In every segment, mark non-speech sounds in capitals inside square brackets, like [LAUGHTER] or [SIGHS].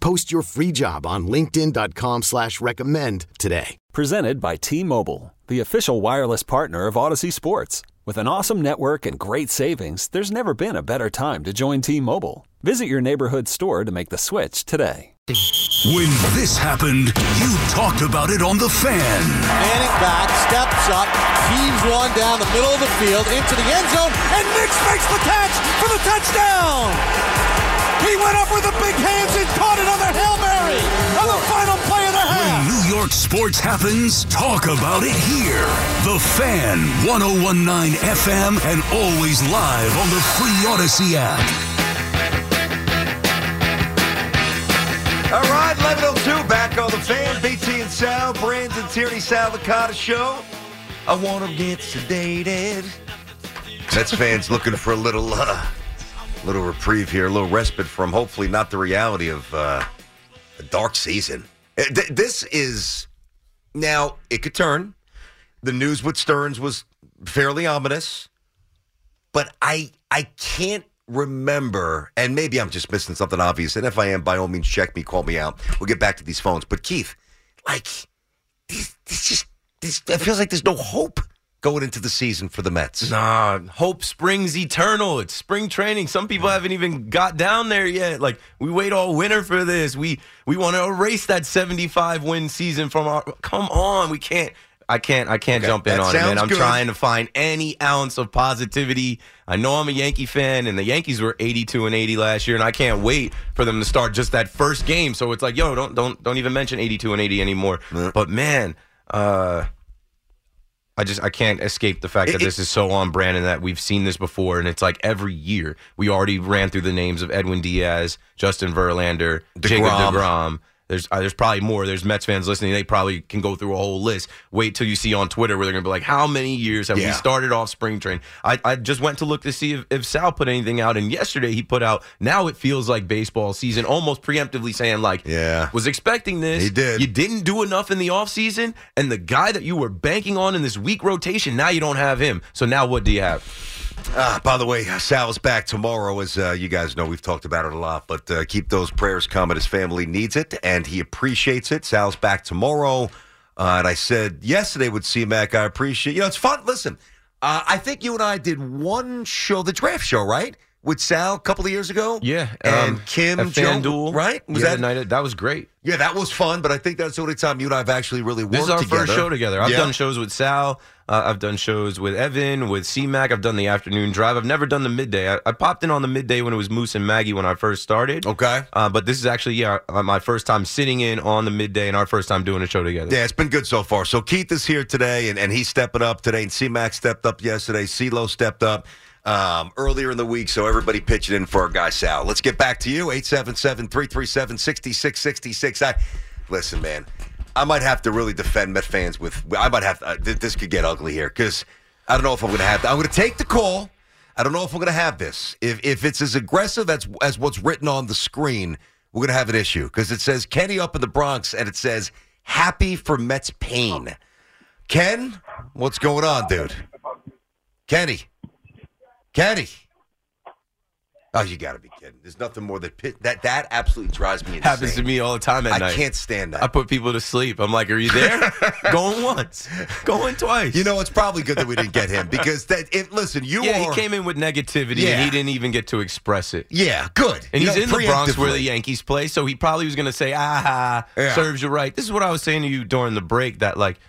Post your free job on linkedin.com slash recommend today. Presented by T-Mobile, the official wireless partner of Audacy Sports. With an awesome network and great savings, there's never been a better time to join T-Mobile. Visit your neighborhood store to make the switch today. When this happened, you talked about it on The Fan. Manning back, steps up, heaves one down the middle of the field into the end zone, and Nicks makes the catch for the touchdown. He went up with the big hands sports happens, talk about it here. The Fan, 1019 FM, and always live on the free Audacy app. All right, 1102 back on the fan. BT and Sal, Brandon Tierney, Sal Licata show. I want to get sedated. Mets fans looking for a little, uh, little reprieve here, a little respite from hopefully not the reality of uh, a dark season. Uh, This is now it could turn. The news with Stearns was fairly ominous, but I I can't remember, and maybe I'm just missing something obvious. And if I am, by all means, check me, call me out. We'll get back to these phones. But Keith, like, this, this just this, it feels like there's no hope going into the season for the Mets. Nah, hope springs eternal. It's spring training. Some people haven't even got down there yet. Like we wait all winter for this. We we want to erase that 75 win season from our. Come on, we can't. I can't. I can't Okay, jump in on it, man. I'm good. trying to find any ounce of positivity. I know I'm a Yankee fan, and the Yankees were 82 and 80 last year, and I can't wait for them to start just that first game. So it's like, yo, don't don't don't even mention 82 and 80 anymore. But man, uh, I just I can't escape the fact that It- this is so on brand and that we've seen this before and it's like every year we already ran through the names of Edwin Diaz, Justin Verlander, Jacob DeGrom. There's uh, there's probably more. There's Mets fans listening. They probably can go through a whole list. Wait till you see on Twitter where they're gonna be like, how many years have we started off spring train? I, I just went to look to see if, if Sal put anything out, and yesterday he put out. Now it feels like baseball season, almost preemptively saying like, Yeah. was expecting this. He did. You didn't do enough in the offseason, and the guy that you were banking on in this week rotation, now you don't have him. So now what do you have? Ah, by the way, Sal's back tomorrow. As uh, you guys know, we've talked about it a lot, but uh, keep those prayers coming. His family needs it, and he appreciates it. Sal's back tomorrow. Uh, and I said yesterday with C-Mac, I appreciate You know, it's fun. Listen, uh, I think you and I did one show, the draft show, right? With Sal a couple of years ago? Yeah, And um, Kim, FanDuel, right? Was yeah, that night that was great. Yeah, that was fun, but I think that's the only time you and I have actually really worked together. This is our together. first show together. I've Yeah. done shows with Sal. Uh, I've done shows with Evan, with C-Mac. I've done the afternoon drive. I've never done the midday. I, I popped in on the midday when it was Moose and Maggie when I first started. Okay. Uh, but this is actually, yeah, uh, my first time sitting in on the midday and our first time doing a show together. Yeah, it's been good so far. So Keith is here today, and, and he's stepping up today. And C-Mac stepped up yesterday. CeeLo stepped up um, earlier in the week. So everybody pitching in for our guy Sal. Let's get back to you. 877-337-6666. I Listen, man, I might have to really defend Met fans with – I might have uh, th- This could get ugly here because I don't know if I'm going to have – I'm going to take the call. I don't know if I'm going to have this. If, if it's as aggressive as, as what's written on the screen, we're going to have an issue because it says Kenny up in the Bronx and it says happy for Mets pain. Ken, what's going on, dude? Kenny. Kenny. Oh, you got to be kidding. There's nothing more that pit, that that absolutely drives me insane. Happens to me all the time at I night. can't stand that. I put people to sleep. I'm like, are you there? [LAUGHS] going once, going twice. you know, it's probably good that we didn't get him [LAUGHS] because that. It, listen, you yeah, are. he came in with negativity Yeah. and he didn't even get to express it. Yeah, good. And You he's know, in the Bronx where the. Yankees play, so he probably was going to say, "Ah, Yeah. serves you right." This is what I was saying to you during the break. That like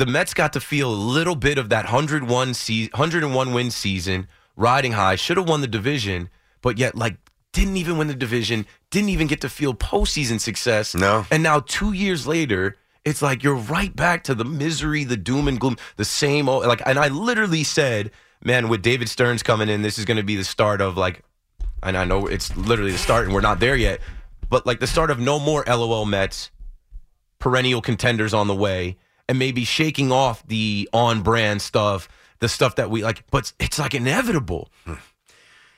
the Mets got to feel a little bit of that 101 se- 101 win season, riding high, should have won the division, but yet like didn't even win the division, didn't even get to feel postseason success. No. And now two years later, it's like you're right back to the misery, the doom and gloom, the same old like and I literally said, man, with David Stearns coming in, this is gonna be the start of like and I know it's literally the start and we're not there yet, but like the start of no more LOL Mets, perennial contenders on the way, and maybe shaking off the on brand stuff, the stuff that we like, but it's like inevitable. Hmm.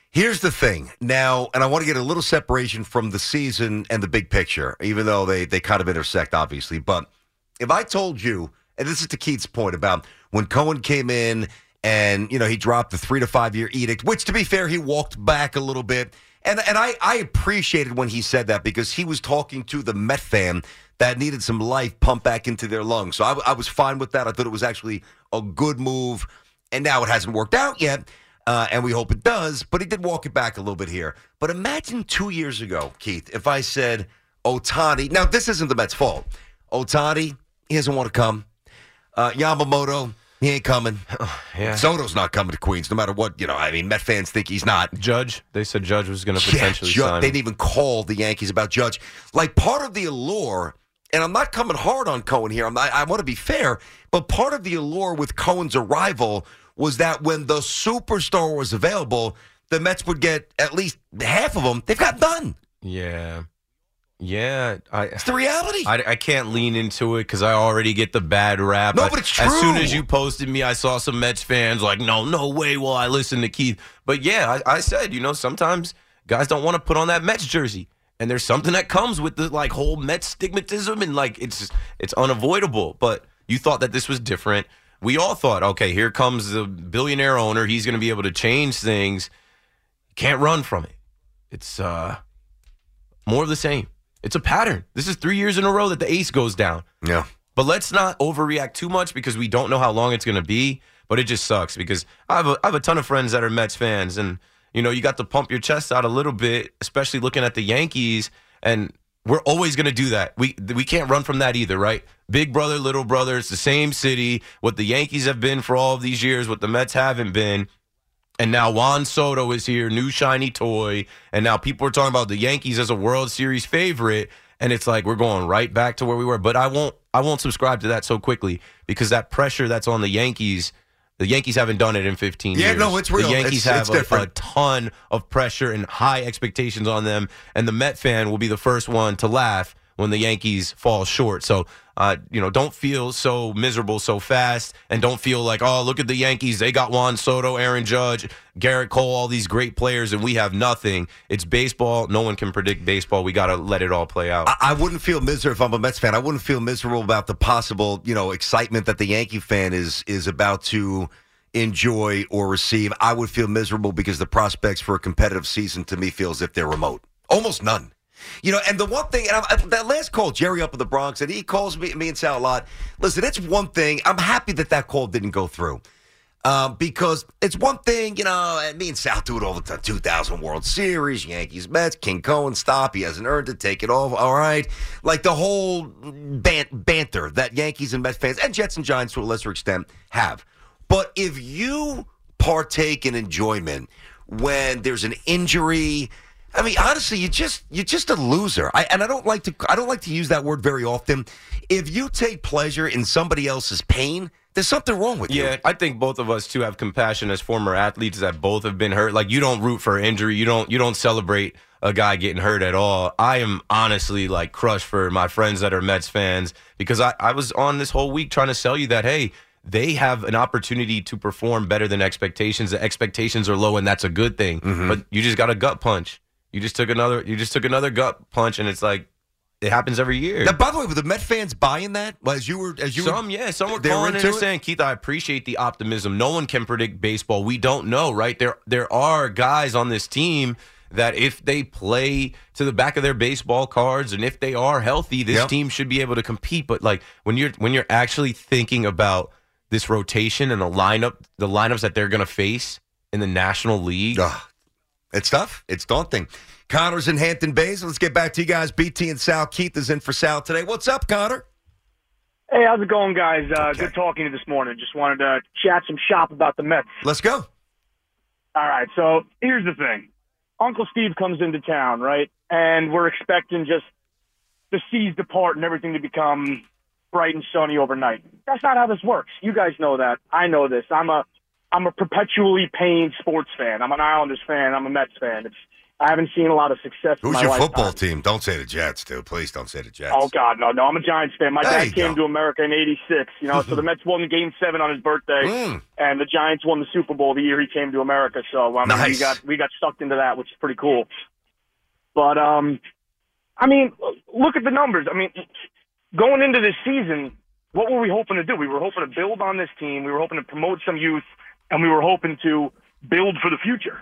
Here's the thing now, and I want to get a little separation from the season and the big picture, even though they, they kind of intersect, obviously. But if I told you, and this is to Keith's point about when Cohen came in and, you know, he dropped the three to five year edict, which to be fair, he walked back a little bit. And, and I, I appreciated when he said that because he was talking to the Met fan that needed some life pumped back into their lungs. So I, I was fine with that. I thought it was actually a good move. And now it hasn't worked out yet uh, and we hope it does. But he did walk it back a little bit here. But imagine two years ago, Keith, if I said Ohtani. Now this isn't the Mets' fault. Ohtani, he doesn't want to come. Uh, Yamamoto, he ain't coming. [SIGHS] Yeah. Soto's not coming to Queens, no matter what. You know, I mean, Met fans think he's not. Judge, they said Judge was going to Yeah, potentially Ju- sign. they didn't even call the Yankees about Judge. Like part of the allure, and I'm not coming hard on Cohen here. I'm not, I want to be fair, but part of the allure with Cohen's arrival was that when the superstar was available, the Mets would get at least half of them. They've got none. Yeah. Yeah. I, It's the reality. I, I can't lean into it because I already get the bad rap. No, but it's true. As soon as you posted me, I saw some Mets fans like, no, no way will I listen to Keith. But yeah, I, I said, you know, sometimes guys don't want to put on that Mets jersey. And there's something that comes with the like whole Mets stigmatism and like it's it's unavoidable. But you thought that this was different. We all thought, okay, here comes the billionaire owner. He's going to be able to change things. Can't run from it. It's uh more of the same. It's a pattern. This is three years in a row that the ace goes down. yeah. But let's not overreact too much because we don't know how long it's going to be. But it just sucks because I have, a, I have a ton of friends that are Mets fans. And, you know, you got to pump your chest out a little bit, especially looking at the Yankees. And we're always going to do that. We, we can't run from that either, right? Big brother, little brother. It's the same city. What the Yankees have been for all of these years, what the Mets haven't been. And now Juan Soto is here, new shiny toy. And now people are talking about the Yankees as a World Series favorite. And it's like we're going right back to where we were. But I won't I won't subscribe to that so quickly because that pressure that's on the Yankees, the Yankees haven't done it in 15 Yeah, years. Yeah, no, it's real. The Yankees It's- have it's a- a, ton of pressure and high expectations on them. And the Met fan will be the first one to laugh when the Yankees fall short. So, uh, you know, don't feel so miserable so fast and don't feel like, oh, look at the Yankees. They got Juan Soto, Aaron Judge, Gerrit Cole, all these great players, and we have nothing. It's baseball. No one can predict baseball. We got to let it all play out. I, I wouldn't feel miserable if I'm a Mets fan. I wouldn't feel miserable about the possible, you know, excitement that the Yankee fan is is about to enjoy or receive. I would feel miserable because the prospects for a competitive season to me feel as if they're remote. Almost none. You know, and the one thing, and I, that last call, Jerry up in the Bronx, and he calls me, me and Sal a lot. Listen, it's one thing. I'm happy that that call didn't go through. Um, because it's one thing, you know, and me and Sal do it all the time. 2000 World Series, Yankees, Mets, King Cohen, stop. He hasn't earned it. Take it off. All right. Like the whole ban- banter that Yankees and Mets fans and Jets and Giants to a lesser extent have. But if you partake in enjoyment when there's an injury, I mean, honestly, you just you're just a loser. I, and I don't like to I don't like to use that word very often. If you take pleasure in somebody else's pain, there's something wrong with you. Yeah, I think both of us too have compassion as former athletes that both have been hurt. Like you don't root for injury, you don't you don't celebrate a guy getting hurt at all. I am honestly like crushed for my friends that are Mets fans because I, I was on this whole week trying to sell you that hey, they have an opportunity to perform better than expectations. The expectations are low and that's a good thing. Mm-hmm. But you just got a gut punch. You just took another you just took another gut punch and it's like it happens every year. Now, by the way, were the Met fans buying that? Well, as you were, as you Some, were, yeah, some were calling in saying, Keith, I appreciate the optimism. No one can predict baseball. We don't know, right? There, there are guys on this team that if they play to the back of their baseball cards and if they are healthy, this Yep. team should be able to compete. But like when you're when you're actually thinking about this rotation and the lineup, the lineups that they're going to face in the National League, Ugh. It's tough. It's daunting. Connor's in Hampton Bays. Let's get back to you guys. BT and Sal. Keith is in for Sal today. What's up, Connor? Hey, how's it going, guys? Uh, Okay. Good talking to you this morning. Just wanted to chat some shop about the Mets. Let's go. All right, so here's the thing. Uncle Steve comes into town, right? And we're expecting just the seas to part and everything to become bright and sunny overnight. That's not how this works. You guys know that. I know this. I'm a I'm a perpetually pained sports fan. I'm an Islanders fan. I'm a Mets fan. It's I haven't seen a lot of success. in Who's your lifetime. football team? Don't say the Jets, dude. Please don't say the Jets. Oh God, no, no! I'm a Giants fan. My There dad came go. to America in '86. You know, so the [LAUGHS] Mets won Game Seven on his birthday, Mm. and the Giants won the Super Bowl the year he came to America. So I mean, we got we got sucked into that, which is pretty cool. But um, I mean, look at the numbers. I mean, going into this season, what were we hoping to do? We were hoping to build on this team. We were hoping to promote some youth, and we were hoping to build for the future.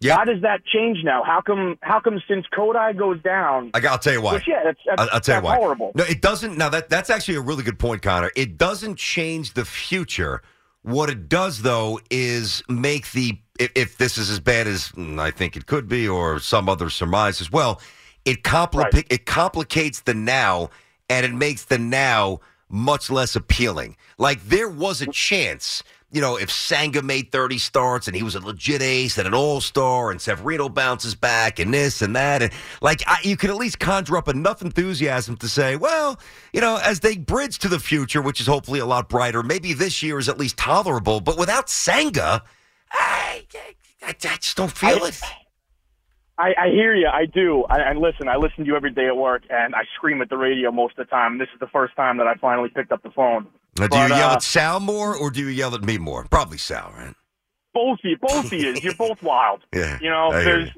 Yeah. How does that change now? How come? How come since Kodai goes down? I got, I'll tell you why. Which, yeah, that's, that's, I'll, I'll tell you why. horrible. No, it doesn't. Now that that's actually a really good point, Connor. It doesn't change the future. What it does, though, is make the if, if this is as bad as mm, I think it could be, or some other surmise as well, it compli- Right. it complicates the now, and it makes the now much less appealing. Like there was a chance. You know, if Senga made 30 starts and he was a legit ace and an all star and Severino bounces back and this and that, and like I, you could at least conjure up enough enthusiasm to say, well, you know, as they bridge to the future, which is hopefully a lot brighter, maybe this year is at least tolerable. But without Senga, I, I, I just don't feel it. I, I hear you. I do. I, and listen, I listen to you every day at work, and I scream at the radio most of the time. This is the first time that I finally picked up the phone. Now, do you But, yell uh, at Sal more or do you yell at me more? Probably Sal, right? Both of you, both of you, [LAUGHS] you're both wild. Yeah, You know, I there's.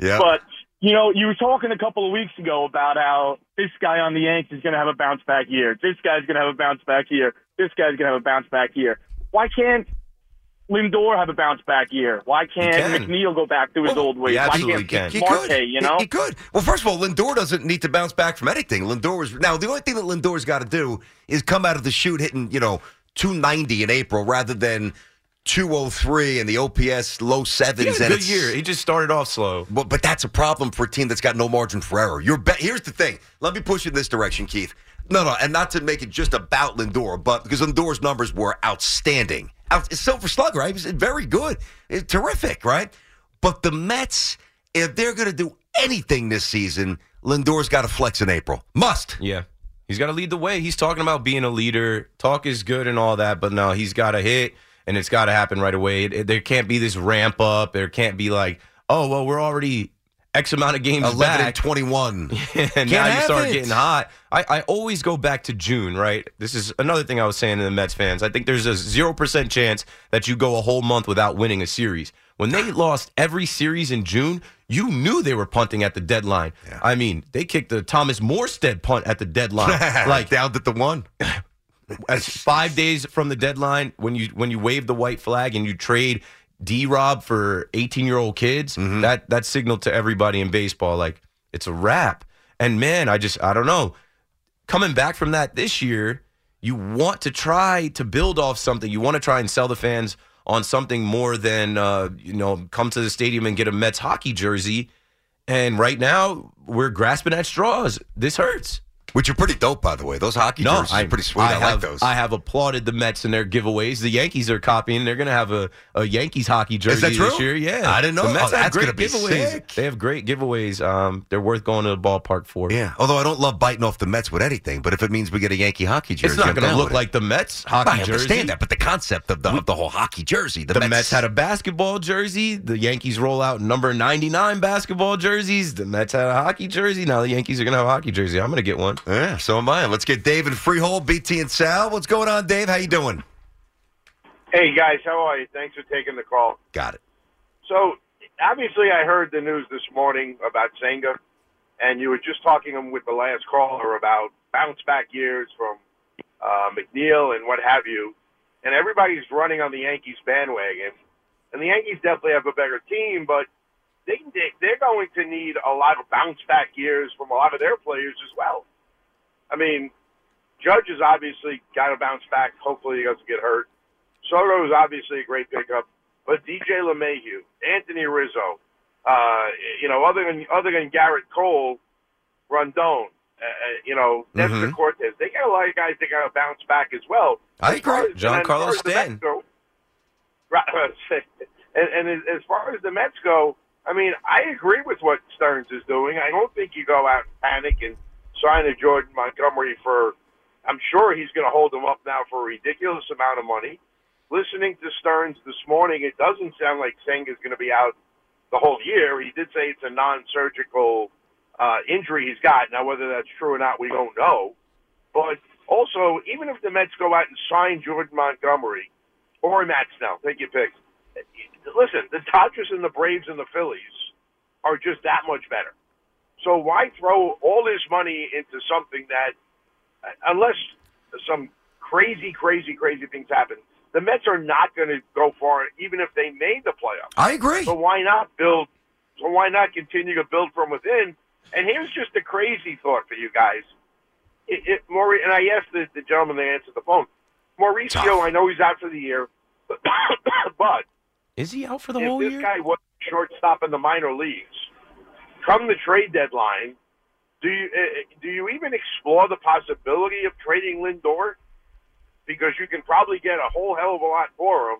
Yeah. But you know, you were talking a couple of weeks ago about how this guy on the Yanks is going to have a bounce back year. This guy's going to have a bounce back year. This guy's going to have a bounce back year. Why can't Lindor have a bounce back year? Why can't can. McNeil go back to his Well, old ways? he Why absolutely can't can. He Marte, could. you know? He, he could. Well, first of all, Lindor doesn't need to bounce back from anything. Lindor was now the only thing that Lindor's got to do is come out of the chute hitting, you know, 290 in April rather than 203 and the OPS low He sevens. had a good year. He just started off slow. But, but that's a problem for a team that's got no margin for error. You're be- here's the thing. Let me push you in this direction, Keith. No, no, and not to make it just about Lindor, but because Lindor's numbers were outstanding. Out, Silver Slugger, right? He was very good, It's terrific, right? But the Mets, if they're going to do anything this season, Lindor's got to flex in April. Must. Yeah. He's got to lead the way. He's talking about being a leader. Talk is good and all that, but no, he's got to hit, and it's got to happen right away. It- it- there can't be this ramp up. There can't be like, oh, well, we're already X amount of games 11 back. and 21. [LAUGHS] and now you start it. getting hot. I, I always go back to June, right? This is another thing I was saying to the Mets fans. I think there's a 0% chance that you go a whole month without winning a series. When they [SIGHS] lost every series in June, you knew they were punting at the deadline. I mean, they kicked the Thomas Morstead punt at the deadline. [LAUGHS] like down at the one. [LAUGHS] as five days from the deadline, when you when you wave the white flag and you trade D Rob for eighteen year old kids, Mm-hmm. that that signaled to everybody in baseball like it's a wrap. And man, I just I don't know. Coming back from that this year, you want to try to build off something. You want to try and sell the fans on something more than uh, you know, come to the stadium and get a Mets hockey jersey. And right now, we're grasping at straws. This hurts. Which are pretty dope, by the way. Those hockey jerseys are pretty sweet. I, have, like those. I have applauded the Mets and their giveaways. The Yankees are copying. They're going to have a, a Yankees hockey jersey this year. Yeah, I didn't know. The Mets Oh, have that's great giveaways. sick. They have great giveaways. Um, they're worth going to the ballpark for. Yeah, although I don't love biting off the Mets with anything, but if it means we get a Yankee hockey jersey, it's not going to look like the Mets hockey I jersey. understand that, but the concept of the of the whole hockey jersey, the, The Mets, had a basketball jersey. The Yankees roll out number 99 basketball jerseys. The Mets had a hockey jersey. Now the Yankees are going to have a hockey jersey. I'm going to get one. Yeah, so am I. Let's get Dave and Freehold, BT and Sal. What's going on, Dave? How you doing? Hey guys, how are you? Thanks for taking the call. Got it. So obviously, I heard the news this morning about Senga, and you were just talking with the last caller about bounce back years from uh, McNeil and what have you, and everybody's running on the Yankees bandwagon, and the Yankees definitely have a better team, but they they- they're going to need a lot of bounce back years from a lot of their players as well. I mean, Judge has obviously got to bounce back. Hopefully, he doesn't get hurt. Soto is obviously a great pickup, but DJ LeMahieu, Anthony Rizzo, uh, you know, other than other than Gerrit Cole, Rodón, uh, you know, Nestor Mhm. Cortes. They got a lot of guys that got to bounce back as well. I agree. as- and as Giancarlo as Stanton. Go- Right. [LAUGHS] And, and as- as far as the Mets go, I mean, I agree with what Stearns is doing. I don't think you go out and panic and sign a Jordan Montgomery for. I'm sure he's going to hold him up now for a ridiculous amount of money. Listening to Stearns this morning, it doesn't sound like Senga's going to be out the whole year. He did say it's a non-surgical uh, injury he's got. Now, whether that's true or not, we don't know. But also, even if the Mets go out and sign Jordan Montgomery or Matt Snell, take your pick. Listen, the Dodgers and the Braves and the Phillies are just that much better. So why throw all this money into something that, unless some crazy, crazy, crazy things happen, the Mets are not going to go far, even if they made the playoffs. I agree. So why not build? So why not continue to build from within? And here's just a crazy thought for you guys. It, it, Mauri, and I asked the, the gentleman that answered the phone. Mauricio, I know he's out for the year, but, [COUGHS] but Is he out for the whole this year? guy was shortstop in the minor leagues, come the trade deadline, do you uh, do you even explore the possibility of trading Lindor? Because you can probably get a whole hell of a lot for him.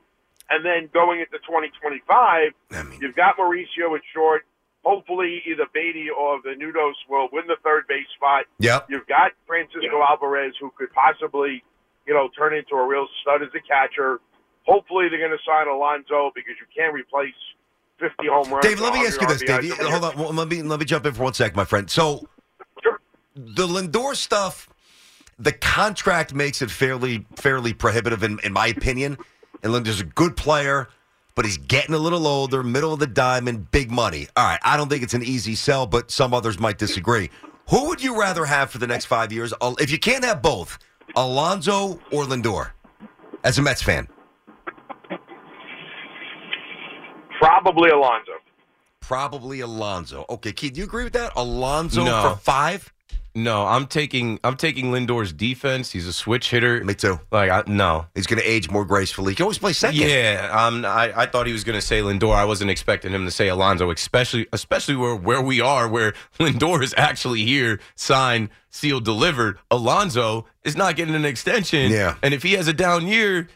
And then going into 2025, you've got Mauricio at short. Hopefully, either Baty or Vientos will win the third base spot. Yep. You've got Francisco Alvarez, who could possibly, you know, turn into a real stud as a catcher. Hopefully, they're going to sign Alonso because you can't replace 50 home runs. Dave, let me ask you this, 100 Dave. You- Hold on. Well, Let me let me jump in for one sec, my friend. So, the Lindor stuff, the contract makes it fairly fairly prohibitive, in, in my opinion. And Lindor's a good player, but he's getting a little older, middle of the diamond, big money. All right, I don't think it's an easy sell, but some others might disagree. Who would you rather have for the next five years? If you can't have both, Alonso or Lindor, as a Mets fan? Probably Alonso. Probably Alonso. Okay, Keith, do you agree with that? Alonso No. for five? No, I'm taking I'm taking Lindor's defense. He's a switch hitter. Me too. Like I, no, He's going to age more gracefully. He can always play second. Yeah, um, I, I thought he was going to say Lindor. I wasn't expecting him to say Alonso, especially especially where where we are, where [LAUGHS] Lindor is actually here, signed, sealed, delivered. Alonso is not getting an extension. Yeah. and if he has a down year,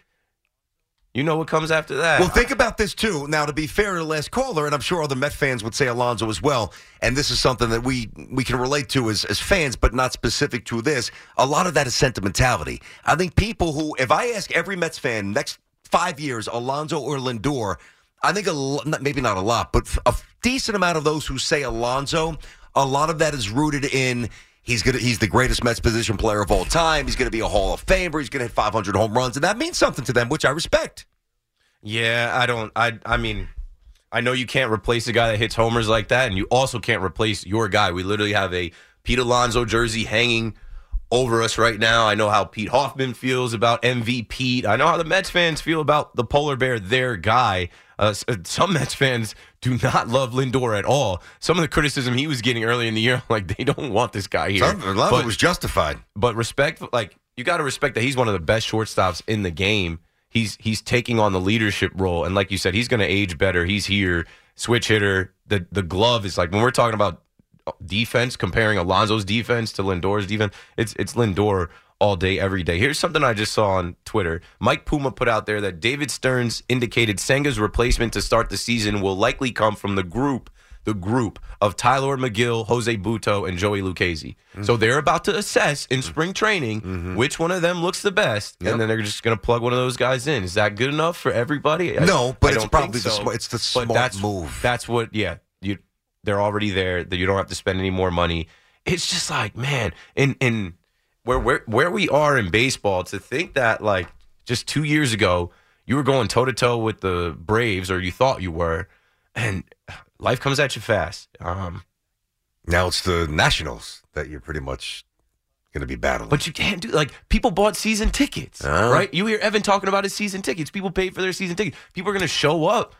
you know what comes after that. Well, think about this too. Now, to be fair to the last caller, and I'm sure other Met fans would say Alonso as well, and this is something that we we can relate to as, as fans, but not specific to this. A lot of that is sentimentality. I think people who, if I ask every Mets fan next five years, Alonso or Lindor, I think a maybe not a lot, but a decent amount of those who say Alonso, a lot of that is rooted in. He's gonna. He's the greatest Mets position player of all time. He's going to be a Hall of Famer. He's going to hit 500 home runs, and that means something to them, which I respect. Yeah, I don't. I I mean, I know you can't replace a guy that hits homers like that, and you also can't replace your guy. We literally have a Pete Alonso jersey hanging over us right now. I know how Pete Hoffman feels about MVP. I know how the Mets fans feel about the polar bear, their guy. Uh, uh, some Mets fans do not love Lindor at all. Some of the criticism he was getting early in the year, [LAUGHS] like they don't want this guy here. Some- a lot of it was justified. but respect like you got to respect that he's one of the best shortstops in the game. He's he's taking on the leadership role, and like you said, he's going to age better. He's here, switch hitter. The the glove is like when we're talking about defense, comparing Alonso's defense to Lindor's defense. It's it's Lindor all day, every day. Here's something I just saw on Twitter. Mike Puma put out there that David Stearns indicated Senga's replacement to start the season will likely come from the group, the group of Tylor Megill, Jose Butto, and Joey Lucchesi. So mm-hmm. they're about to assess in mm-hmm. spring training mm-hmm. which one of them looks the best, Yep. and then they're just going to plug one of those guys in. Is that good enough for everybody? I- No, but it's probably think the so. sma- it's the But smart that's, move. That's what. Yeah, you. They're already there. That you don't have to spend any more money. It's just like man, in in where where where we are in baseball to think that like just two years ago you were going toe to toe with the Braves or you thought you were, and life comes at you fast. Um, Now it's the Nationals that you're pretty much going to be battling. But you can't do like people bought season tickets, Uh. right? You hear Evan talking about his season tickets. People paid for their season tickets. People are going to show up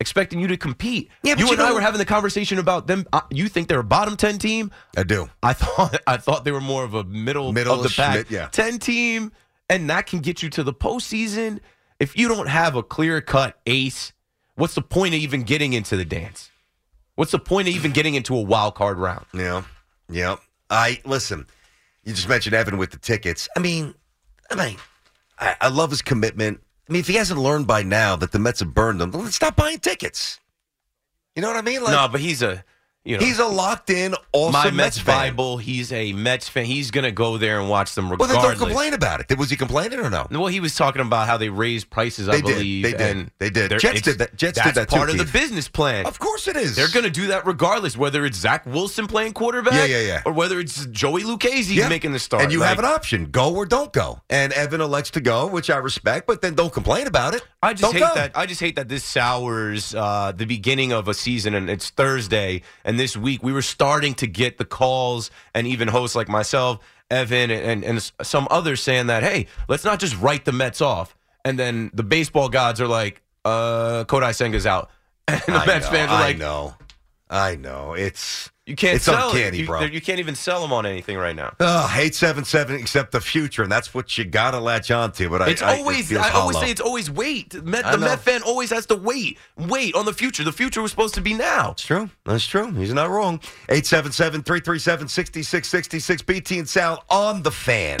expecting you to compete. Yeah, you you and I were having the conversation about them. Uh, you think they're a bottom ten team? I do. I thought [LAUGHS] I thought they were more of a middle, middle of the pack mid- yeah. ten team, and that can get you to the postseason. If you don't have a clear cut ace, what's the point of even getting into the dance? What's the point of even getting into a wild card round? Yeah. Yeah. I listen. You just mentioned Evan with the tickets. I mean, I mean, I, I love his commitment. I mean, if he hasn't learned by now that the Mets have burned him, then let's stop buying tickets. You know what I mean? Like, no, but he's a you know he's a locked in, awesome my Mets, Mets. Bible. He's a Mets fan. He's gonna go there and watch them Well, then don't complain about it. Was he complaining or no? Well, he was talking about how they raised prices. I They did. believe They did. They did. Jets did that- Jets did that too, part of the business plan. Of course it is. They're going to do that regardless, whether it's Zach Wilson playing quarterback, Yeah, yeah, yeah. or whether it's Joey Lucchesi Yeah. making the start. And you Like, have an option: go or don't go. And Evan elects to go, which I respect. But then don't complain about it. I just Don't hate go. that. I just hate that this sours uh, the beginning of a season, and it's Thursday, and this week we were starting to get the calls, and even hosts like myself, Evan, and and some others saying that, hey, let's not just write the Mets off, and then the baseball gods are like, uh, Kodai Senga's out, [LAUGHS] and the I Mets know, fans are like, I know, I know. It's you can't It's sell uncanny, it. Bro. you can't even sell them on anything right now. Oh, eight seven seven, except the future, and that's what you gotta latch onto. But It's I, I, it always. I always say it's always wait. The. Met fan always has to wait, wait on the future. The future was supposed to be now. It's true. That's true. He's not wrong. 877-337-6666. BT and Sal on the fan.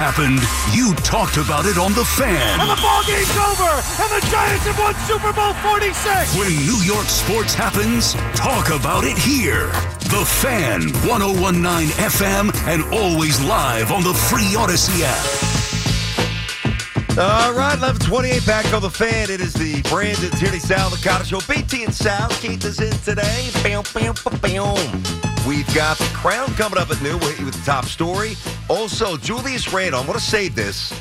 Happened, you talked about it on the fan. And the ball game's over, and the Giants have won Super Bowl 46. When New York sports happens, talk about it here. The Fan, 1019 FM, and always live on the free Audacy app. All right, 1128 back on the fan. It is the Brandon Tierney Sal Licata Show. BT and Sal, Keith is in today. Bam, bam, bam. We've got the crown coming up at noon with the top story. Also, Julius Randle. I want to say this.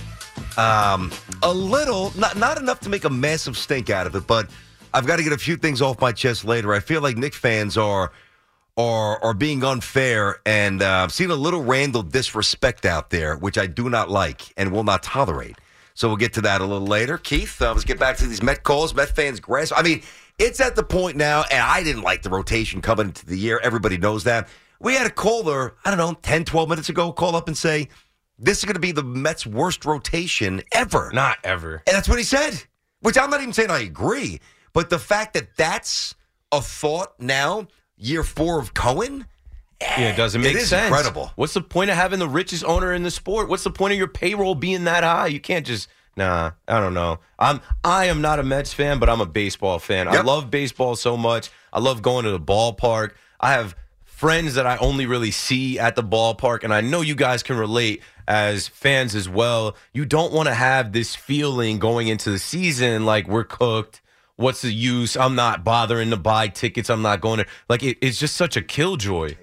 Um, a little, not not enough to make a massive stink out of it, but I've got to get a few things off my chest later. I feel like Knick fans are are are being unfair, and uh, I've seen a little Randle disrespect out there, which I do not like and will not tolerate. So we'll get to that a little later. Keith, uh, let's get back to these Met calls. Met fans grass. I mean, it's at the point now, and I didn't like the rotation coming into the year. Everybody knows that. We had a caller, I don't know, 10, 12 minutes ago, call up and say, this is going to be the Mets' worst rotation ever. Not ever. And that's what he said, which I'm not even saying I agree. But the fact that that's a thought now, year four of Cohen, Yeah, it doesn't make is sense. incredible. What's the point of having the richest owner in the sport? What's the point of your payroll being that high? You can't just nah. I don't know. I'm I am not a Mets fan, but I'm a baseball fan. I love baseball so much. I love going to the ballpark. I have friends that I only really see at the ballpark, and I know you guys can relate as fans as well. You don't want to have this feeling going into the season like we're cooked. What's the use? I'm not bothering to buy tickets. I'm not going to like it, it's just such a killjoy.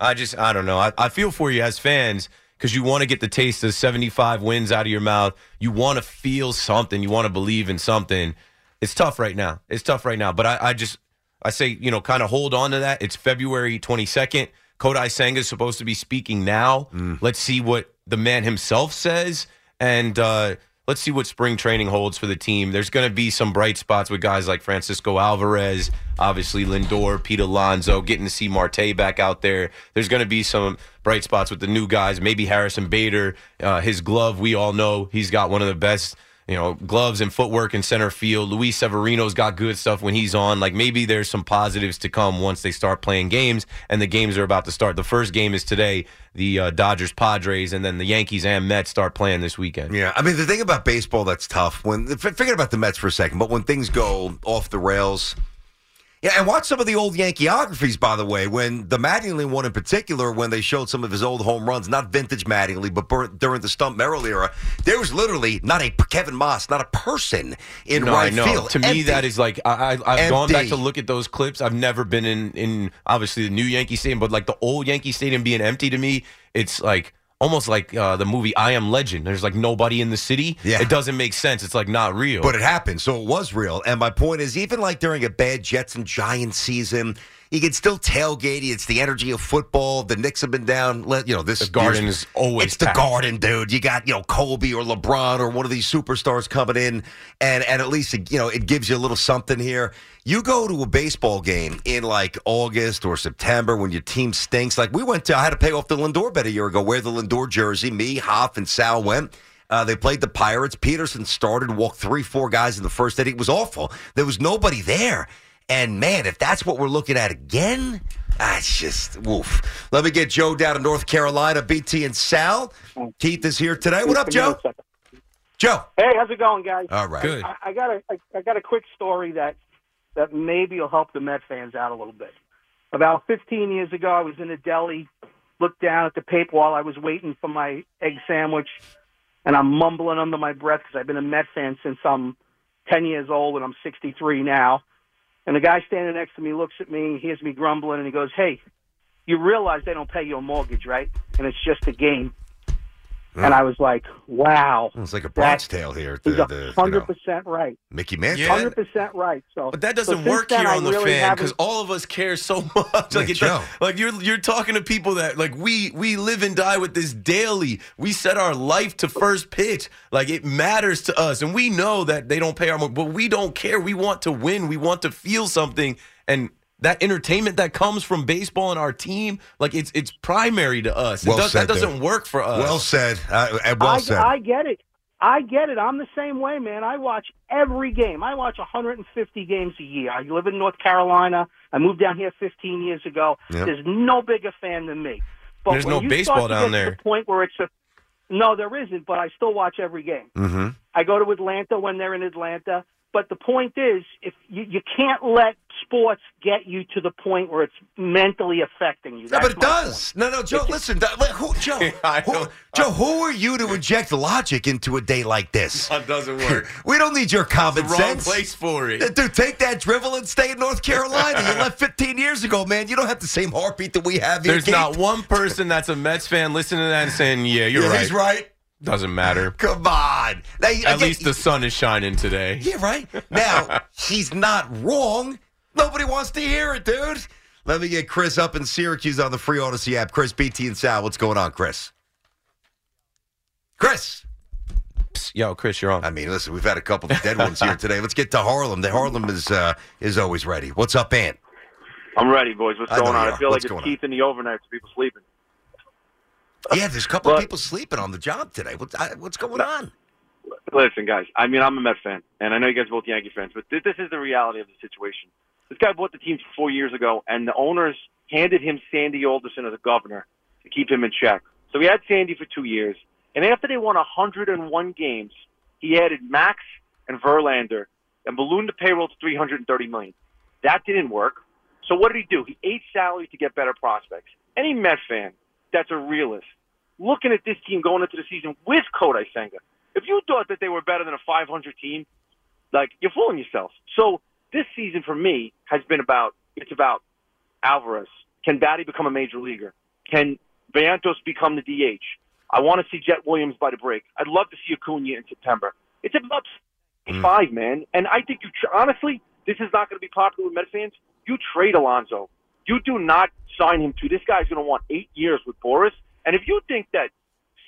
I just, I don't know. I, I feel for you as fans because you want to get the taste of 75 wins out of your mouth. You want to feel something. You want to believe in something. It's tough right now. It's tough right now. But I, I just, I say, you know, kind of hold on to that. It's February 22nd. Kodai Senga is supposed to be speaking now. Let's see what the man himself says. and uh, let's see what spring training holds for the team. There's going to be some bright spots with guys like Francisco Alvarez, obviously Lindor, Pete Alonso, getting to see Marte back out there. There's going to be some bright spots with the new guys. Maybe Harrison Bader, uh, his glove. We all know he's got one of the best you know, gloves and footwork in center field. Luis Severino's got good stuff when he's on. Like maybe there's some positives to come once they start playing games, and the games are about to start. The first game is today, the uh, Dodgers Padres, and then the Yankees and Mets start playing this weekend. Yeah, I mean the thing about baseball that's tough when forget about the Mets for a second, but when things go off the rails. Yeah, and watch some of the old Yankeeographies, by the way, when the Mattingly one in particular, when they showed some of his old home runs, not vintage Mattingly, but bur- during the Stump Merrill era, there was literally not a Kevin Maas, not a person in no, right I know. field. To me, that is like I, I, I've gone back to look at those clips. I've never been in in obviously the new Yankee Stadium, but like the old Yankee Stadium being empty to me, it's like almost like uh, the movie I Am Legend. There's like nobody in the city. Yeah. It doesn't make sense. It's like not real. But it happened, so it was real. And my point is, even like during a bad Jets and Giants season, you can still tailgate. It's the energy of football. The Knicks have been down. You know, this The Garden is always It's the. Garden, dude. You got you know Kobe or LeBron or one of these superstars coming in, and and at least you know it gives you a little something here. You go to a baseball game in like August or September when your team stinks. Like we went to, I had to pay off the Lindor bet a year ago. Wear the Lindor jersey. Me, Hoff, and Sal went. Uh, they played the Pirates. Peterson started, walked three, four guys in the first inning. It was awful. There was nobody there. And man, if that's what we're looking at again, that's just woof. Let me get Joe down in North Carolina. BT and Sal. Keith is here today. What up, Joe? Joe. Hey, how's it going, guys? All right. Good. I, I got a I, I got a quick story that that maybe will help the Met fans out a little bit. About 15 years ago, I was in a deli, looked down at the paper while I was waiting for my egg sandwich, and I'm mumbling under my breath because I've been a Met fan since I'm 10 years old and I'm 63 now. And the guy standing next to me looks at me, hears me grumbling, and he goes, "Hey, you realize they don't pay your mortgage, right? And it's just a game." And I was like, "Wow." It's like a Bronx Tale here. The, He's the, a you know, hundred percent right. Mickey Mantle. Hundred percent right. So, But that doesn't since work then, here I on the really fan because all of us care so [LAUGHS] much. Like, it does- like you're you're talking to people that like we we live and die with this daily. We set our life to first pitch. Like it matters to us, and we know that they don't pay our, money, but we don't care. We want to win. We want to feel something, and that entertainment that comes from baseball and our team, like it's it's primary to us. It Well does, said, that doesn't dude. work for us. Well said. Uh, and well I, said. I get it. I get it. I'm the same way, man. I watch every game. I watch 150 games a year. I live in North Carolina. I moved down here 15 years ago. Yep. There's no bigger fan than me. But There's no baseball down there. The point where it's a no, there isn't. But I still watch every game. mm-hmm. I go to Atlanta when they're in Atlanta. But the point is, if you, you can't let sports get you to the point where it's mentally affecting you. No, That's but it my does. No, no, Joe. Listen, who, Joe, [LAUGHS] who, Joe, who are you to inject logic into a day like this? [LAUGHS] That doesn't work. [LAUGHS] We don't need your common It's the wrong sense. place for it. Dude, take that drivel and stay in North Carolina. you left 15 years ago, man. You don't have the same heartbeat that we have here. There's Keith. not one person that's a Mets fan listening to that and saying, "Yeah, you're Yeah, right." he's right. Doesn't matter. [LAUGHS] Come on. Now, At again, least the sun is shining today. Yeah, right. Now, [LAUGHS] he's not wrong. Nobody wants to hear it, dude. Let me get Chris up in Syracuse on the free Audacy app. Chris, BT, and Sal, what's going on, Chris? Chris. Yo, Chris, you're on. I mean, listen, we've had a couple of dead ones here [LAUGHS] today. Let's get to Harlem. The Harlem is uh, is always ready. What's up, Ant? I'm ready, boys. What's I going on? I feel What's like it's Keith in the overnight. People sleeping. Yeah, there's a couple of But- people sleeping on the job today. What's, I, what's going on? Listen, guys. I mean, I'm a Met fan, and I know you guys are both Yankee fans, but this, this is the reality of the situation. This guy bought the team four years ago, and the owners handed him Sandy Alderson as a governor to keep him in check. So he had Sandy for two years, and after they won 101 games, he added Max and Verlander and ballooned the payroll to 330 million. That didn't work. So what did he do? He ate salary to get better prospects. Any Met fan that's a realist, looking at this team going into the season with Kodai Senga, if you thought that they were better than a 500 team, like you're fooling yourself. So this season for me has been about it's about Alvarez. Can Baty become a major leaguer? Can Vientos become the DH? I want to see Jett Williams by the break. I'd love to see Acuna in September. It's about mm. five, man. And I think you tr- honestly, this is not going to be popular with Met fans. You trade Alonso. You do not sign him to. This guy's going to want eight years with Boras. And if you think that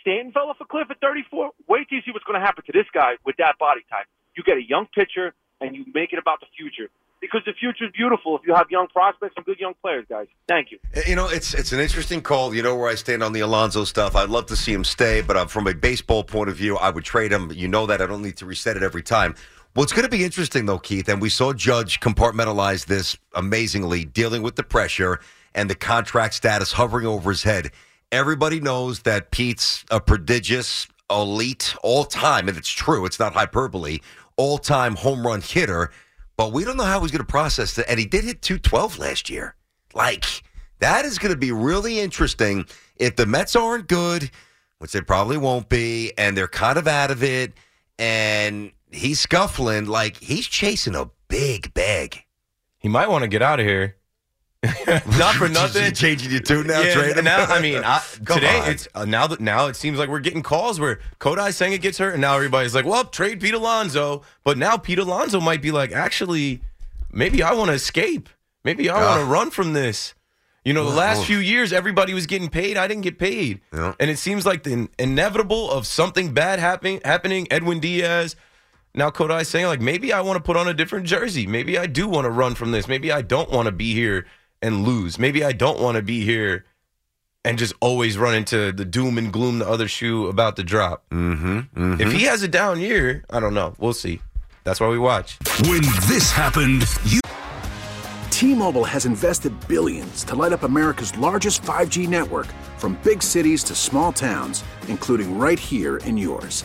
Stanton fell off a cliff at 34. Wait till you see what's going to happen to this guy with that body type. You get a young pitcher and you make it about the future because the future is beautiful if you have young prospects and good young players, guys. Thank you. You know, it's it's an interesting call. You know where I stand on the Alonso stuff. I'd love to see him stay, but uh, from a baseball point of view, I would trade him. You know that I don't need to reset it every time. What's going to be interesting, though, Keith, and we saw Judge compartmentalize this amazingly, dealing with the pressure and the contract status hovering over his head. Everybody knows that Pete's a prodigious, elite, all time, and it's true, it's not hyperbole, all time home run hitter, but we don't know how he's going to process it. And he did hit 212 last year. Like, that is going to be really interesting if the Mets aren't good, which they probably won't be, and they're kind of out of it, and he's scuffling. Like, he's chasing a big bag. He might want to get out of here. [LAUGHS] [LAUGHS] Not for nothing. changing your tune now, Yeah, him? now I mean, I, [LAUGHS] today on. it's uh, now that now it seems like we're getting calls where Kodai Senga gets hurt, and now everybody's like, "Well, trade Pete Alonso." But now Pete Alonso might be like, "Actually, maybe I want to escape. Maybe I want to run from this." You know, the last few years, everybody was getting paid. I didn't get paid, Yeah. and it seems like the in- inevitable of something bad happening. Happening. Edwin Diaz. Now Kodai saying like maybe I want to put on a different jersey. Maybe I do want to run from this. Maybe I don't want to be here and lose. Maybe I don't want to be here and just always run into the doom and gloom the other shoe about the drop. Mm-hmm. If he has a down year, I don't know. We'll see. That's why we watch. When this happened, you T-Mobile has invested billions to light up America's largest 5G network from big cities to small towns, including right here in yours.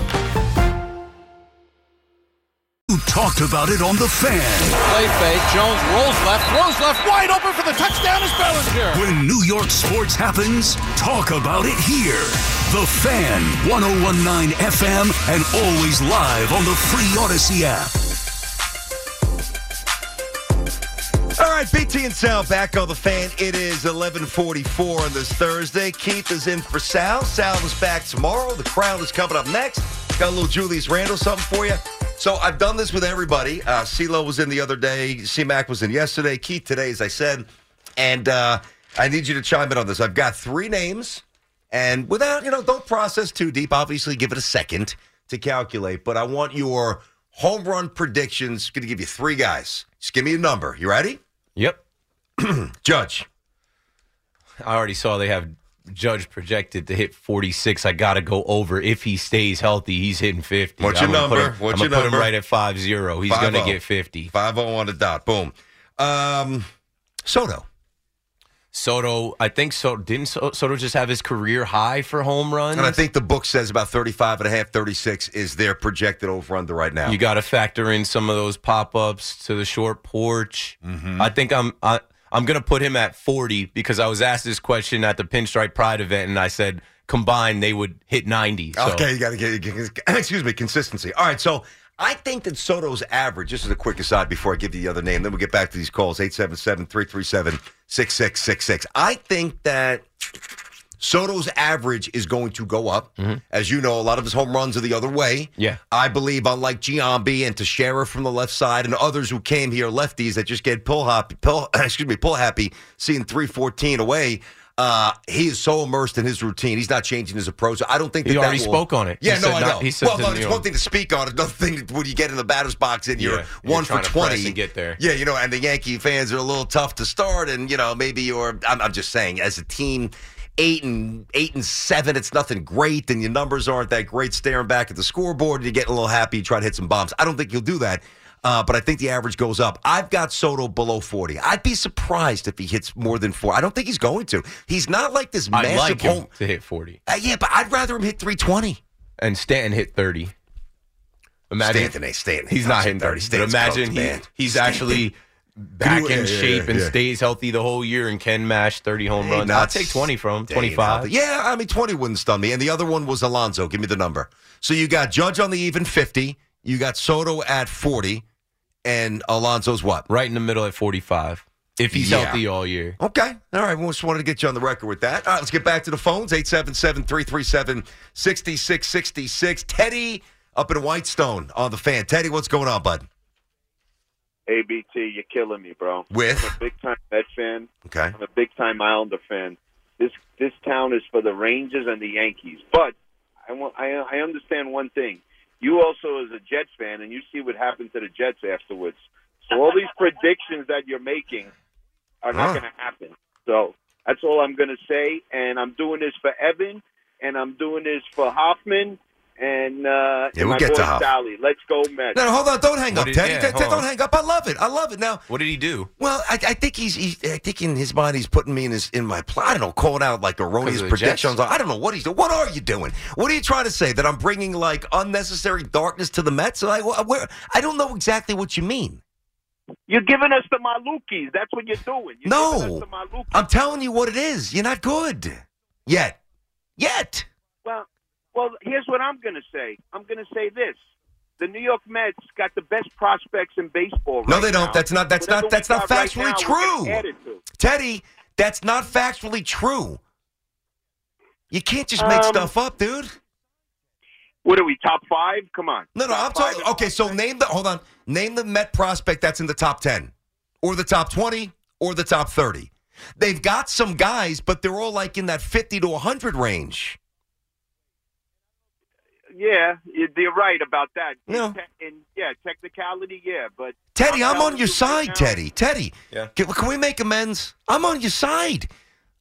Talked about it on the fan. Play fake. Jones rolls left, throws left, wide open for the touchdown is Bellinger. When New York sports happens, talk about it here. The Fan, 1019 FM, and always live on the free Audacy app. All right, BT and Sal back on the fan. It is 11:44 on this Thursday. Keith is in for Sal. Sal is back tomorrow. The crowd is coming up next. Got a little Julius Randle something for you. So I've done this with everybody. Uh, CeeLo was in the other day. C-Mac was in yesterday. Keith today, as I said. And uh, I need you to chime in on this. I've got three names, and without you know, don't process too deep. Obviously, give it a second to calculate. But I want your home run predictions. Going to give you three guys. Just give me a number. You ready? Yep. [CLEARS THROAT] Judge. I already saw they have Judge projected to hit 46. I got to go over. If he stays healthy, he's hitting 50. What's I'm your gonna number? him- What's I'm your gonna put number? him right at 5 0. He's going to get 50. 5 0 on the dot. Boom. Um, Soto. Soto, I think so. Didn't Soto just have his career high for home runs? And I think the book says about 35 and a half, 36 is their projected over under right now. You got to factor in some of those pop ups to the short porch. Mm-hmm. I think I'm I, I'm going to put him at 40 because I was asked this question at the Pinstripe Pride event, and I said combined they would hit 90. So. Okay, you got to get, excuse me, consistency. All right, so I think that Soto's average, just as a quick aside before I give you the other name, then we'll get back to these calls 877 337 6666. I think that Soto's average is going to go up. As you know, a lot of his home runs are the other way. Yeah. I believe, unlike Giambi and Teixeira from the left side and others who came here lefties that just get pull happy, pull, [CLEARS THROAT] excuse me, pull happy, seeing 314 away. Uh, he is so immersed in his routine. He's not changing his approach. I don't think He already that will- spoke on it. He Yeah, no, said I not- he said well, to no, it's one thing to speak on. Another thing when you get in the batter's box and you're Yeah, you're one for to twenty and get there. Yeah, you know, and the Yankee fans are a little tough to start, and you know maybe you're. I'm, I'm just saying, as a team, eight and eight and seven, it's nothing great, and your numbers aren't that great. Staring back at the scoreboard, and you're getting a little happy, you try to hit some bombs. I don't think you'll do that. Uh, but I think the average goes up. I've got Soto below 40. I'd be surprised if he hits more than four. I don't think he's going to. He's not like this I massive like him home. to hit 40. Uh, yeah, but I'd rather him hit 320. And Stanton hit 30. Imagine Stanton Stanton. He's not hitting 30. But Stanton's imagine cooked, he, he's Stanton. actually back in yeah, shape yeah, and yeah. stays healthy the whole year and can mash 30 home Hey, runs. I'll take 20 from him, 25. Yeah, I mean, 20 wouldn't stun me. And the other one was Alonso. Give me the number. So you got Judge on the even 50. You got Soto at 40. And Alonso's what? Right in the middle at 45. If he's healthy all year. Okay. All right. We just wanted to get you on the record with that. All right, let's get back to the phones. 877 337 6666. Teddy up in Whitestone on the fan. Teddy, what's going on, bud? ABT, you're killing me, bro. With? I'm a big time Met fan. Okay. I'm a big time Islander fan. This this town is for the Rangers and the Yankees. But I want I I understand one thing. You also as a Jets fan, and you see what happened to the Jets afterwards. So all these predictions that you're making are not Huh. going to happen. So that's all I'm going to say. And I'm doing this for Evan, and I'm doing this for Hoffman, and uh, Yeah, and we'll my get boy to Hoff. Sally. Let's go Mets. No, no, hold on. Don't hang What up, did- Teddy. yeah, Ted- hold Ted, don't hang up. I love it. I love it. Now, What did he do? well, I, I think he's, he's. I think in his mind, he's putting me in his in my. pl- I don't know, calling out like erroneous 'Cause of the predictions. I don't know what he's doing. What are you doing? What are you trying to say? That I'm bringing like unnecessary darkness to the Mets? Like, where? I don't know exactly what you mean. You're giving us the Malukis. That's what you're doing. You're No, us the I'm telling you what it is. You're not good yet. Yet. Well, well, here's what I'm going to say. I'm going to say this: the New York Mets got the best prospects in baseball. No, right they don't. now. That's not. That's Whatever not. That's not got right factually now, true. Teddy, that's not factually true. You can't just make Um, stuff up, dude. What are we? Top five? Come on. No, no, I'm talking. Okay, so name the. Hold on. Name the Met prospect that's in the top ten, or the top twenty, or the top thirty. They've got some guys, but they're all like in that fifty to hundred range. Yeah, you- you're right about that. No. Te- and yeah, technicality, yeah, but Teddy, I'm on your you right side, Teddy. Teddy, Yeah. can, can we make amends? I'm on your side.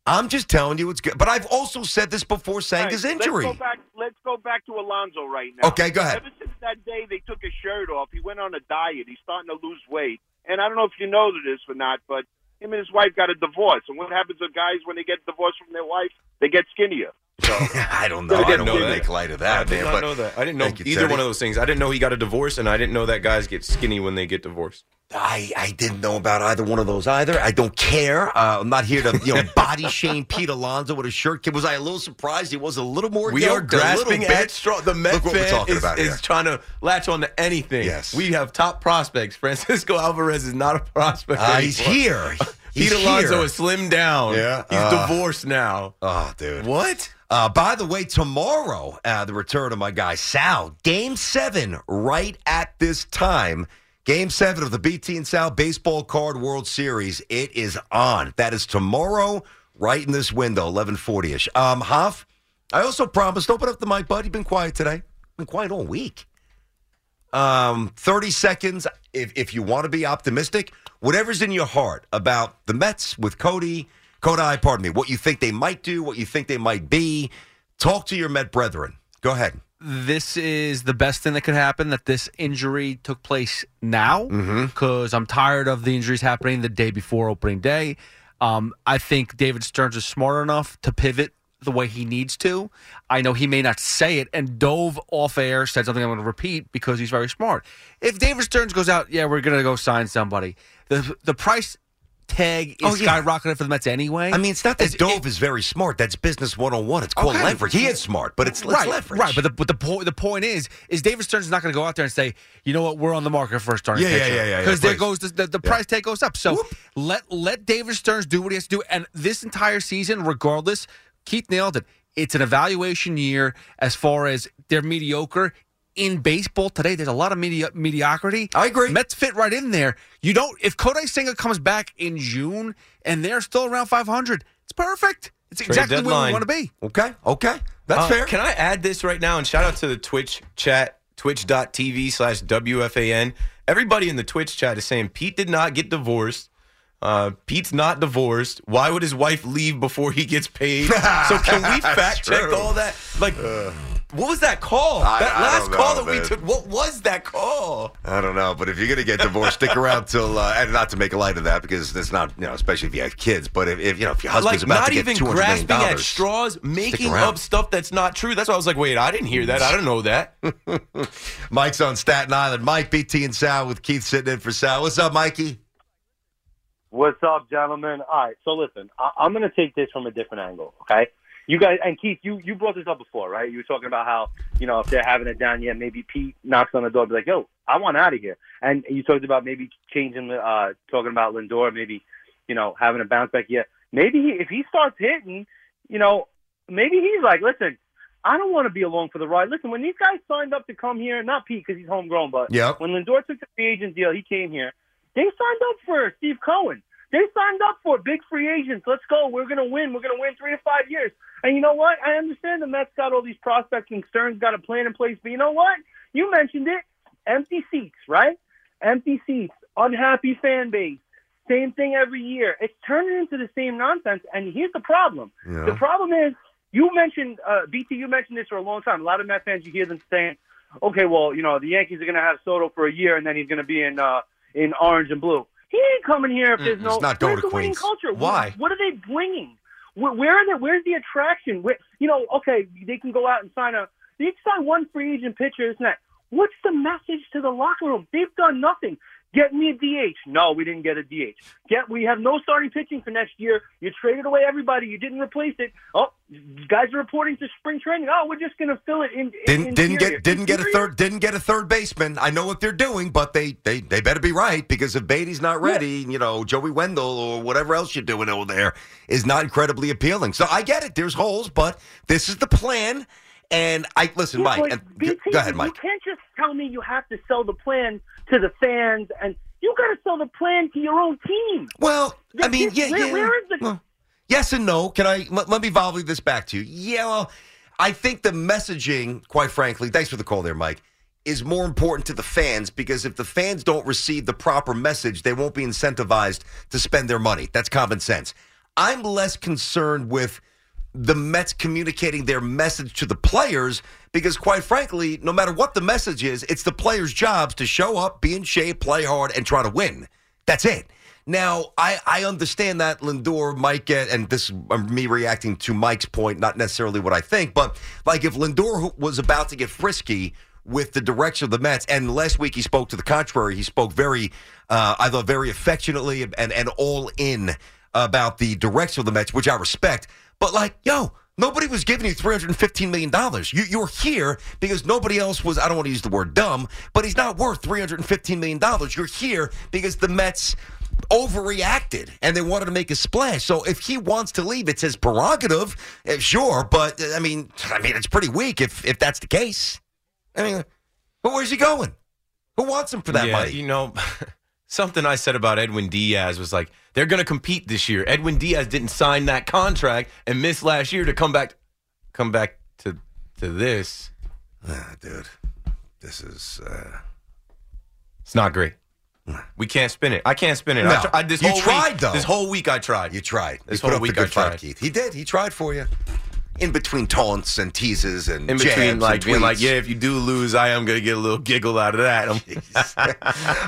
I'm just telling you it's good. But I've also said this before All saying right, his injury. Let's go back. Let's go back to Alonso right now. Okay, go ahead. Ever since that day they took his shirt off, he went on a diet. He's starting to lose weight, and I don't know if you know this or not, but him and his wife got a divorce. And what happens to guys when they get divorced from their wife? They get skinnier. So [LAUGHS] I don't know. I I didn't don't know make light of that, I did man. not know that. I didn't know either Teddy. one of those things. I didn't know he got a divorce, and I didn't know that guys get skinny when they get divorced. I, I didn't know about either one of those either. I don't care. Uh, I'm not here to you know [LAUGHS] body shame Pete Alonso with a shirt. Was I a little surprised he was a little more? We are yoked, a little grasping at straw. The Met Look what we're fan talking is, about is trying to latch on to anything. Yes. We have top prospects. Francisco Alvarez is not a prospect. Uh, he's here. [LAUGHS] He's Pete Alonso here. is slimmed down. Yeah. He's Uh, divorced now. Oh, dude. What? Uh, by the way, tomorrow, uh, the return of my guy Sal, Game Seven, right at this time. Game Seven of the BT and Sal Baseball Card World Series. It is on. That is tomorrow, right in this window, eleven forty ish. Um, Hoff, I also promised. Open up the mic, bud. You've been quiet today. Been quiet all week. Um, 30 seconds. If, if you want to be optimistic, whatever's in your heart about the Mets with Cody, Cody, pardon me, what you think they might do, what you think they might be. Talk to your Met brethren. Go ahead. this is the best thing that could happen that this injury took place now Mm-hmm. because I'm tired of the injuries happening the day before opening day. Um, I think David Stearns is smart enough to pivot the way he needs to. I know he may not say it, and Dove off air said something I'm going to repeat because he's very smart. If David Stearns goes out, yeah, we're going to go sign somebody. The the price tag is Oh, yeah. skyrocketing for the Mets anyway. I mean, it's not that Dove is very smart. That's business 101. It's called Okay. leverage. He is smart, but it's, it's right, leverage. Right, but the but the point the point is is David Stearns is not going to go out there and say, you know what, we're on the market for a starting Yeah, yeah, pitcher yeah, yeah, yeah, because there goes the, the, the price tag goes up. So let let David Stearns do what he has to do, and this entire season, regardless, Keith nailed it. It's an evaluation year as far as they're mediocre. In baseball today, there's a lot of medi- mediocrity. I agree. Mets fit right in there. You don't. If Kodai Senga comes back in June and they're still around 500, it's perfect. It's Trade exactly where we want to be. Okay, okay. That's Uh, fair. Can I add this right now and shout out to the Twitch chat, twitch.tv slash WFAN. Everybody in the Twitch chat is saying Pete did not get divorced. Uh, Pete's not divorced. Why would his wife leave before he gets paid? [LAUGHS] so can we fact check all that? Like, What was that call? I- that I last don't know, call that we took. What was that call? I don't know, but if you're gonna get divorced, stick around till uh, and not to make light of that because it's not you know especially if you have kids. But if, if you know if your husband's like about not to get two hundred million dollars, not even two hundred million grasping at straws, making up stuff that's not true. That's why I was like, wait, I didn't hear that. I don't know that. [LAUGHS] Mike's on Staten Island. Mike, BT, and Sal with Keith sitting in for Sal. What's up, Mikey? What's up, gentlemen? All right, so listen, I- I'm going to take this from a different angle, okay? You guys, and Keith, you, you brought this up before, right? You were talking about how, you know, if they're having it down yet, maybe Pete knocks on the door and be like, yo, I want out of here. And you talked about maybe changing the, uh, talking about Lindor, maybe, you know, having a bounce back year. Maybe he, if he starts hitting, you know, maybe he's like, listen, I don't want to be along for the ride. Listen, when these guys signed up to come here, not Pete because he's homegrown, but Yep. when Lindor took the free agent deal, he came here. They signed up for Steve Cohen. They signed up for big free agents. Let's go. We're going to win. We're going to win three to five years. And you know what? I understand the Mets got all these prospects and Stearns got a plan in place. But you know what? You mentioned it. Empty seats, right? Empty seats. Unhappy fan base. Same thing every year. It's turning into the same nonsense. And here's the problem. Yeah. The problem is, you mentioned, uh, BT, you mentioned this for a long time. A lot of Met fans, you hear them saying, okay, well, you know, the Yankees are going to have Soto for a year and then he's going to be in, uh, in orange and blue. He ain't coming here if there's Mm, no. he's not going to the Queens. culture? Why? What, what are they bringing? Where, where are they? Where's the attraction? Where, you know, okay, they can go out and sign a. They can sign one free agent pitcher. And that. What's the message to the locker room? They've done nothing. Get me a DH. No, we didn't get a DH. Get we have no starting pitching for next year. You traded away everybody. You didn't replace it. Oh, guys are reporting to spring training. Oh, we're just going to fill it in. in Didn't didn't interior. get didn't get a third didn't get a third baseman. I know what they're doing, but they they they better be right because if Baty's not ready, you know Joey Wendle or whatever else you're doing over there is not incredibly appealing. So I get it. There's holes, but this is the plan. And I listen, Yeah, Mike. And, BT, go ahead, Mike. You can't just tell me you have to sell the plan to the fans, and you got to sell the plan to your own team. Well, I mean, yeah, where, yeah. where is the? Yes and no. Can I let, let me volley this back to you? Yeah, well, I think the messaging, quite frankly, thanks for the call there, Mike, is more important to the fans because if the fans don't receive the proper message, they won't be incentivized to spend their money. That's common sense. I'm less concerned with the Mets communicating their message to the players because, quite frankly, no matter what the message is, it's the players' jobs to show up, be in shape, play hard, and try to win. That's it. Now, I, I understand that Lindor might get, and this is me reacting to Mike's point, not necessarily what I think, but like if Lindor was about to get frisky with the direction of the Mets, and last week he spoke to the contrary, he spoke very, uh, I thought, very affectionately and, and all in about the direction of the Mets, which I respect. But like, yo, nobody was giving you $315 million. You, you're here because nobody else was, I don't want to use the word dumb, but he's not worth $315 million. You're here because the Mets overreacted and they wanted to make a splash. So if he wants to leave, it's his prerogative, eh, sure. But uh, I mean, I mean, it's pretty weak if if that's the case. I mean, but where's he going? Who wants him for that yeah, money? You know, [LAUGHS] something I said about Edwin Diaz was like they're going to compete this year. Edwin Diaz didn't sign that contract and missed last year to come back, come back to to this. Ah, dude, this is uh, it's not great. We can't spin it. I can't spin it. No. I, tr- I, this You whole tried, week, though. This whole week I tried. You tried. This you whole week I good fight, tried. Keith. He did. He tried for you. In between taunts and teases and In between, like being like, yeah, if you do lose, I am going to get a little giggle out of that.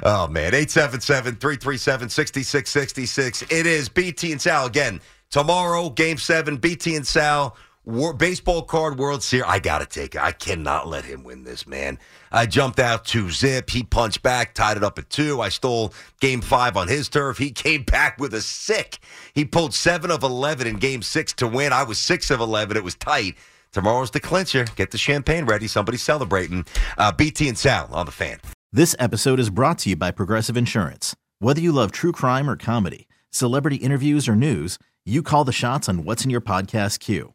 [LAUGHS] Oh man. 877-337-6666 it is bt and sal again. Tomorrow game seven bt and sal Wor- baseball card world series i gotta take it. I cannot let him win this man. I jumped out to zip. He punched back tied it up at two. I stole game five on his turf. He came back with a sick. He pulled seven of 11 in game six to win. I was six of 11 it was tight. Tomorrow's the clincher. Get the champagne ready. Somebody's celebrating. Uh, bt and sal on the fan. This episode is brought to you by Progressive Insurance. Whether you love true crime or comedy, celebrity interviews or news, you call the shots on what's in your podcast queue.